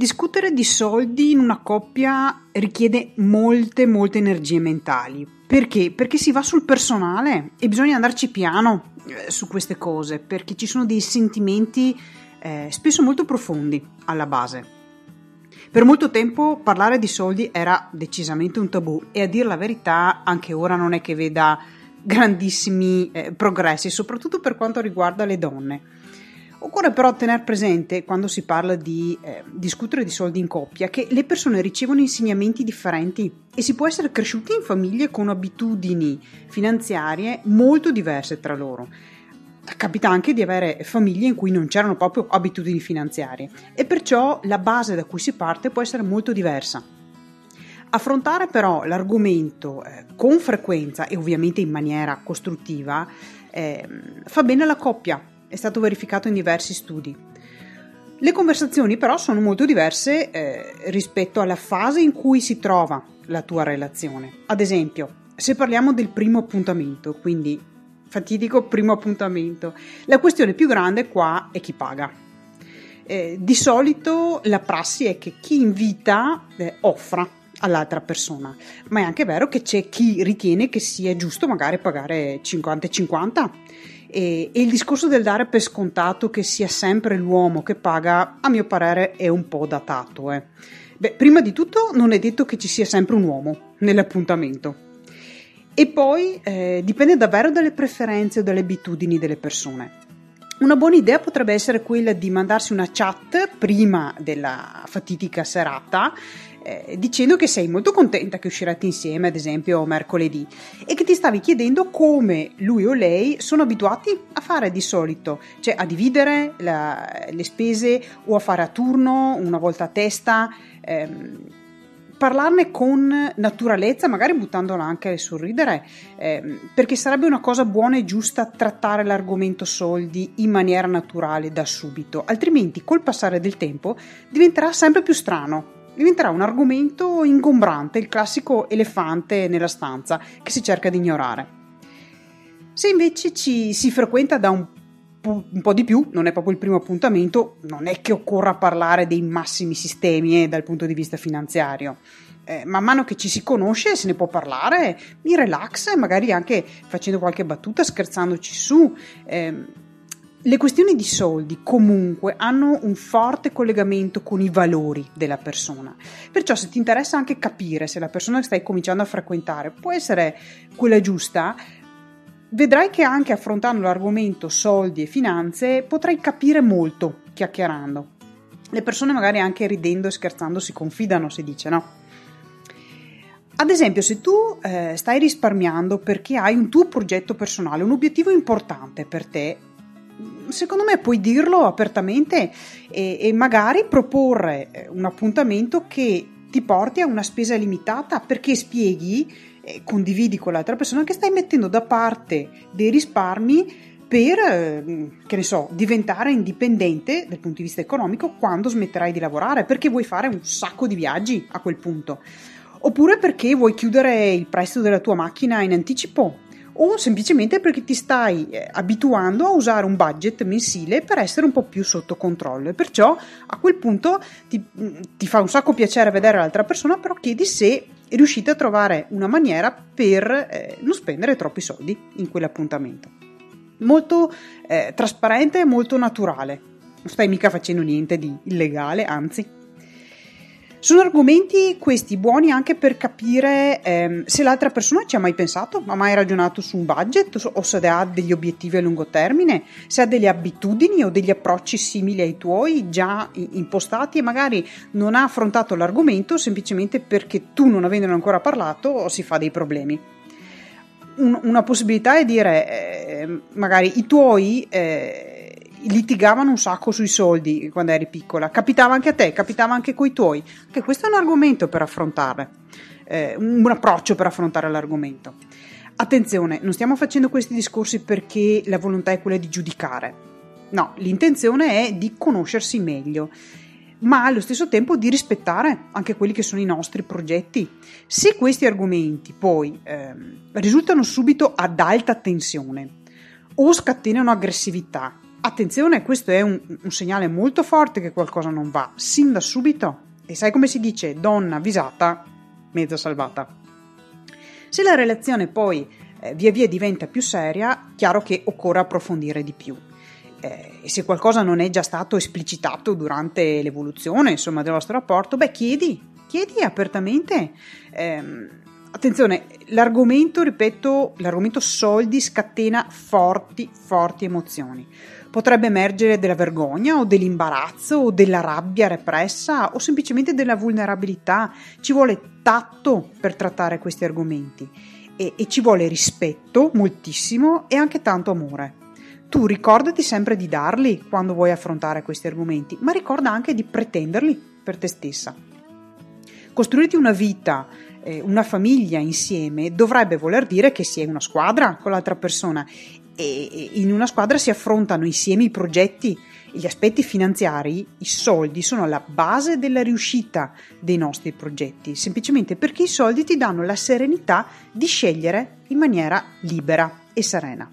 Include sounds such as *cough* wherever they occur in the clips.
Discutere di soldi in una coppia richiede molte, molte energie mentali. Perché? Perché si va sul personale e bisogna andarci piano eh, su queste cose, perché ci sono dei sentimenti eh, spesso molto profondi alla base. Per molto tempo parlare di soldi era decisamente un tabù e a dire la verità anche ora non è che veda grandissimi eh, progressi, soprattutto per quanto riguarda le donne. Occorre però tenere presente, quando si parla di eh, discutere di soldi in coppia, che le persone ricevono insegnamenti differenti e si può essere cresciuti in famiglie con abitudini finanziarie molto diverse tra loro. Capita anche di avere famiglie in cui non c'erano proprio abitudini finanziarie e perciò la base da cui si parte può essere molto diversa. Affrontare però l'argomento eh, con frequenza e ovviamente in maniera costruttiva eh, fa bene alla coppia è stato verificato in diversi studi. Le conversazioni però sono molto diverse eh, rispetto alla fase in cui si trova la tua relazione. Ad esempio, se parliamo del primo appuntamento, quindi fatidico primo appuntamento, la questione più grande qua è chi paga. Eh, di solito la prassi è che chi invita eh, offra all'altra persona, ma è anche vero che c'è chi ritiene che sia giusto magari pagare 50 e 50 e, il discorso del dare per scontato che sia sempre l'uomo che paga, a mio parere, è un po' datato. Eh. Beh, prima di tutto non è detto che ci sia sempre un uomo nell'appuntamento. E poi eh, dipende davvero dalle preferenze o dalle abitudini delle persone. Una buona idea potrebbe essere quella di mandarsi una chat prima della fatidica serata eh, dicendo che sei molto contenta che uscirete insieme, ad esempio mercoledì, e che ti stavi chiedendo come lui o lei sono abituati a fare di solito, cioè a dividere la, le spese o a fare a turno, una volta a testa. Ehm, parlarne con naturalezza, magari buttandola anche a sorridere, eh, perché sarebbe una cosa buona e giusta trattare l'argomento soldi in maniera naturale da subito, altrimenti col passare del tempo diventerà sempre più strano diventerà un argomento ingombrante, il classico elefante nella stanza che si cerca di ignorare. Se invece ci si frequenta da un un po', di più, non è proprio il primo appuntamento, non è che occorra parlare dei massimi sistemi eh, dal punto di vista finanziario. Eh, man mano che ci si conosce se ne può parlare in relax, magari anche facendo qualche battuta, scherzandoci su. Eh, le questioni di soldi comunque hanno un forte collegamento con i valori della persona. Perciò se ti interessa anche capire se la persona che stai cominciando a frequentare può essere quella giusta, vedrai che anche affrontando l'argomento soldi e finanze potrai capire molto chiacchierando. Le persone magari anche ridendo e scherzando si confidano, si dice no. Ad esempio, se tu eh, stai risparmiando perché hai un tuo progetto personale, un obiettivo importante per te, secondo me puoi dirlo apertamente e, e magari proporre eh, un appuntamento che ti porti a una spesa limitata perché spieghi e condividi con l'altra persona che stai mettendo da parte dei risparmi per, eh, che ne so, diventare indipendente dal punto di vista economico quando smetterai di lavorare, perché vuoi fare un sacco di viaggi a quel punto, oppure perché vuoi chiudere il prestito della tua macchina in anticipo o semplicemente perché ti stai eh, abituando a usare un budget mensile per essere un po' più sotto controllo. E perciò a quel punto ti, mm, ti fa un sacco piacere vedere l'altra persona, però chiedi se riuscite a trovare una maniera per eh, non spendere troppi soldi in quell'appuntamento. Molto eh, trasparente e molto naturale. Non stai mica facendo niente di illegale, anzi sono argomenti questi buoni anche per capire ehm, se l'altra persona ci ha mai pensato, ha mai ragionato su un budget o se ha degli obiettivi a lungo termine, se ha delle abitudini o degli approcci simili ai tuoi già impostati e magari non ha affrontato l'argomento semplicemente perché tu non avendone ancora parlato si fa dei problemi. Un, una possibilità è dire eh, magari i tuoi... Eh, litigavano un sacco sui soldi quando eri piccola. Capitava anche a te, capitava anche coi tuoi. Anche questo è un argomento per affrontare, eh, un approccio per affrontare l'argomento. Attenzione, non stiamo facendo questi discorsi perché la volontà è quella di giudicare. No, l'intenzione è di conoscersi meglio, ma allo stesso tempo di rispettare anche quelli che sono i nostri progetti. Se questi argomenti poi eh, risultano subito ad alta tensione o scatenano aggressività Attenzione, questo è un, un segnale molto forte che qualcosa non va, sin da subito. E sai come si dice, donna avvisata, mezza salvata. Se la relazione poi eh, via via diventa più seria, chiaro che occorre approfondire di più. Eh, e se qualcosa non è già stato esplicitato durante l'evoluzione insomma, del vostro rapporto, beh, chiedi, chiedi apertamente. Ehm, attenzione, l'argomento, ripeto, l'argomento soldi scatena forti, forti emozioni potrebbe emergere della vergogna o dell'imbarazzo o della rabbia repressa o semplicemente della vulnerabilità. Ci vuole tatto per trattare questi argomenti e, e ci vuole rispetto moltissimo e anche tanto amore. Tu ricordati sempre di darli quando vuoi affrontare questi argomenti, ma ricorda anche di pretenderli per te stessa. Costruirti una vita, eh, una famiglia insieme dovrebbe voler dire che si è una squadra con l'altra persona e in una squadra si affrontano insieme i progetti e gli aspetti finanziari, i soldi sono la base della riuscita dei nostri progetti, semplicemente perché i soldi ti danno la serenità di scegliere in maniera libera e serena.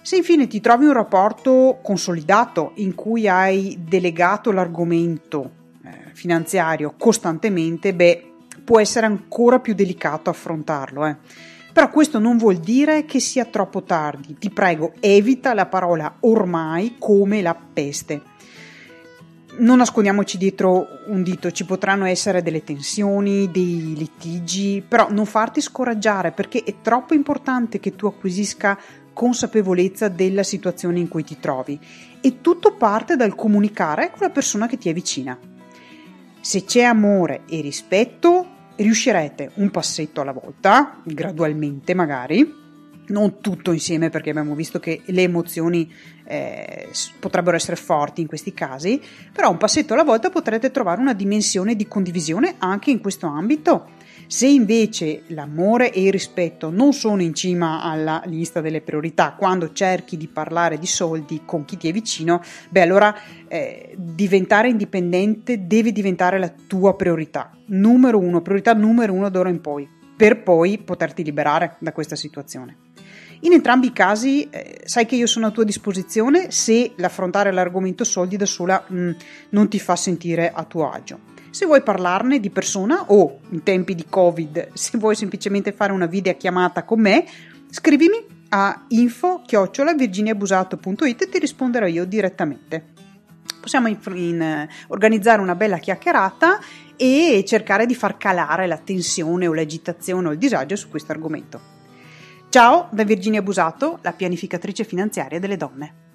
Se infine ti trovi un rapporto consolidato in cui hai delegato l'argomento eh, finanziario costantemente, beh, può essere ancora più delicato affrontarlo. Eh però questo non vuol dire che sia troppo tardi. Ti prego, evita la parola ormai come la peste. Non nascondiamoci dietro un dito, ci potranno essere delle tensioni, dei litigi, però non farti scoraggiare perché è troppo importante che tu acquisisca consapevolezza della situazione in cui ti trovi e tutto parte dal comunicare con la persona che ti è vicina. Se c'è amore e rispetto, riuscirete un passetto alla volta, gradualmente magari, non tutto insieme perché abbiamo visto che le emozioni eh, potrebbero essere forti in questi casi, però un passetto alla volta potrete trovare una dimensione di condivisione anche in questo ambito se invece l'amore e il rispetto non sono in cima alla lista delle priorità, quando cerchi di parlare di soldi con chi ti è vicino, beh allora eh, diventare indipendente deve diventare la tua priorità, numero uno, priorità numero uno d'ora in poi, per poi poterti liberare da questa situazione. In entrambi i casi eh, sai che io sono a tua disposizione se l'affrontare l'argomento soldi da sola mh, mm, non ti fa sentire a tuo agio. Se vuoi parlarne di persona o in tempi di Covid, *laughs* se vuoi semplicemente fare una videochiamata con me, scrivimi a info-virginiabusato.it e ti risponderò io direttamente. Possiamo in, in, organizzare una bella chiacchierata e cercare di far calare la tensione o l'agitazione o il disagio su questo argomento. Ciao da Virginia Busato, la pianificatrice finanziaria delle donne.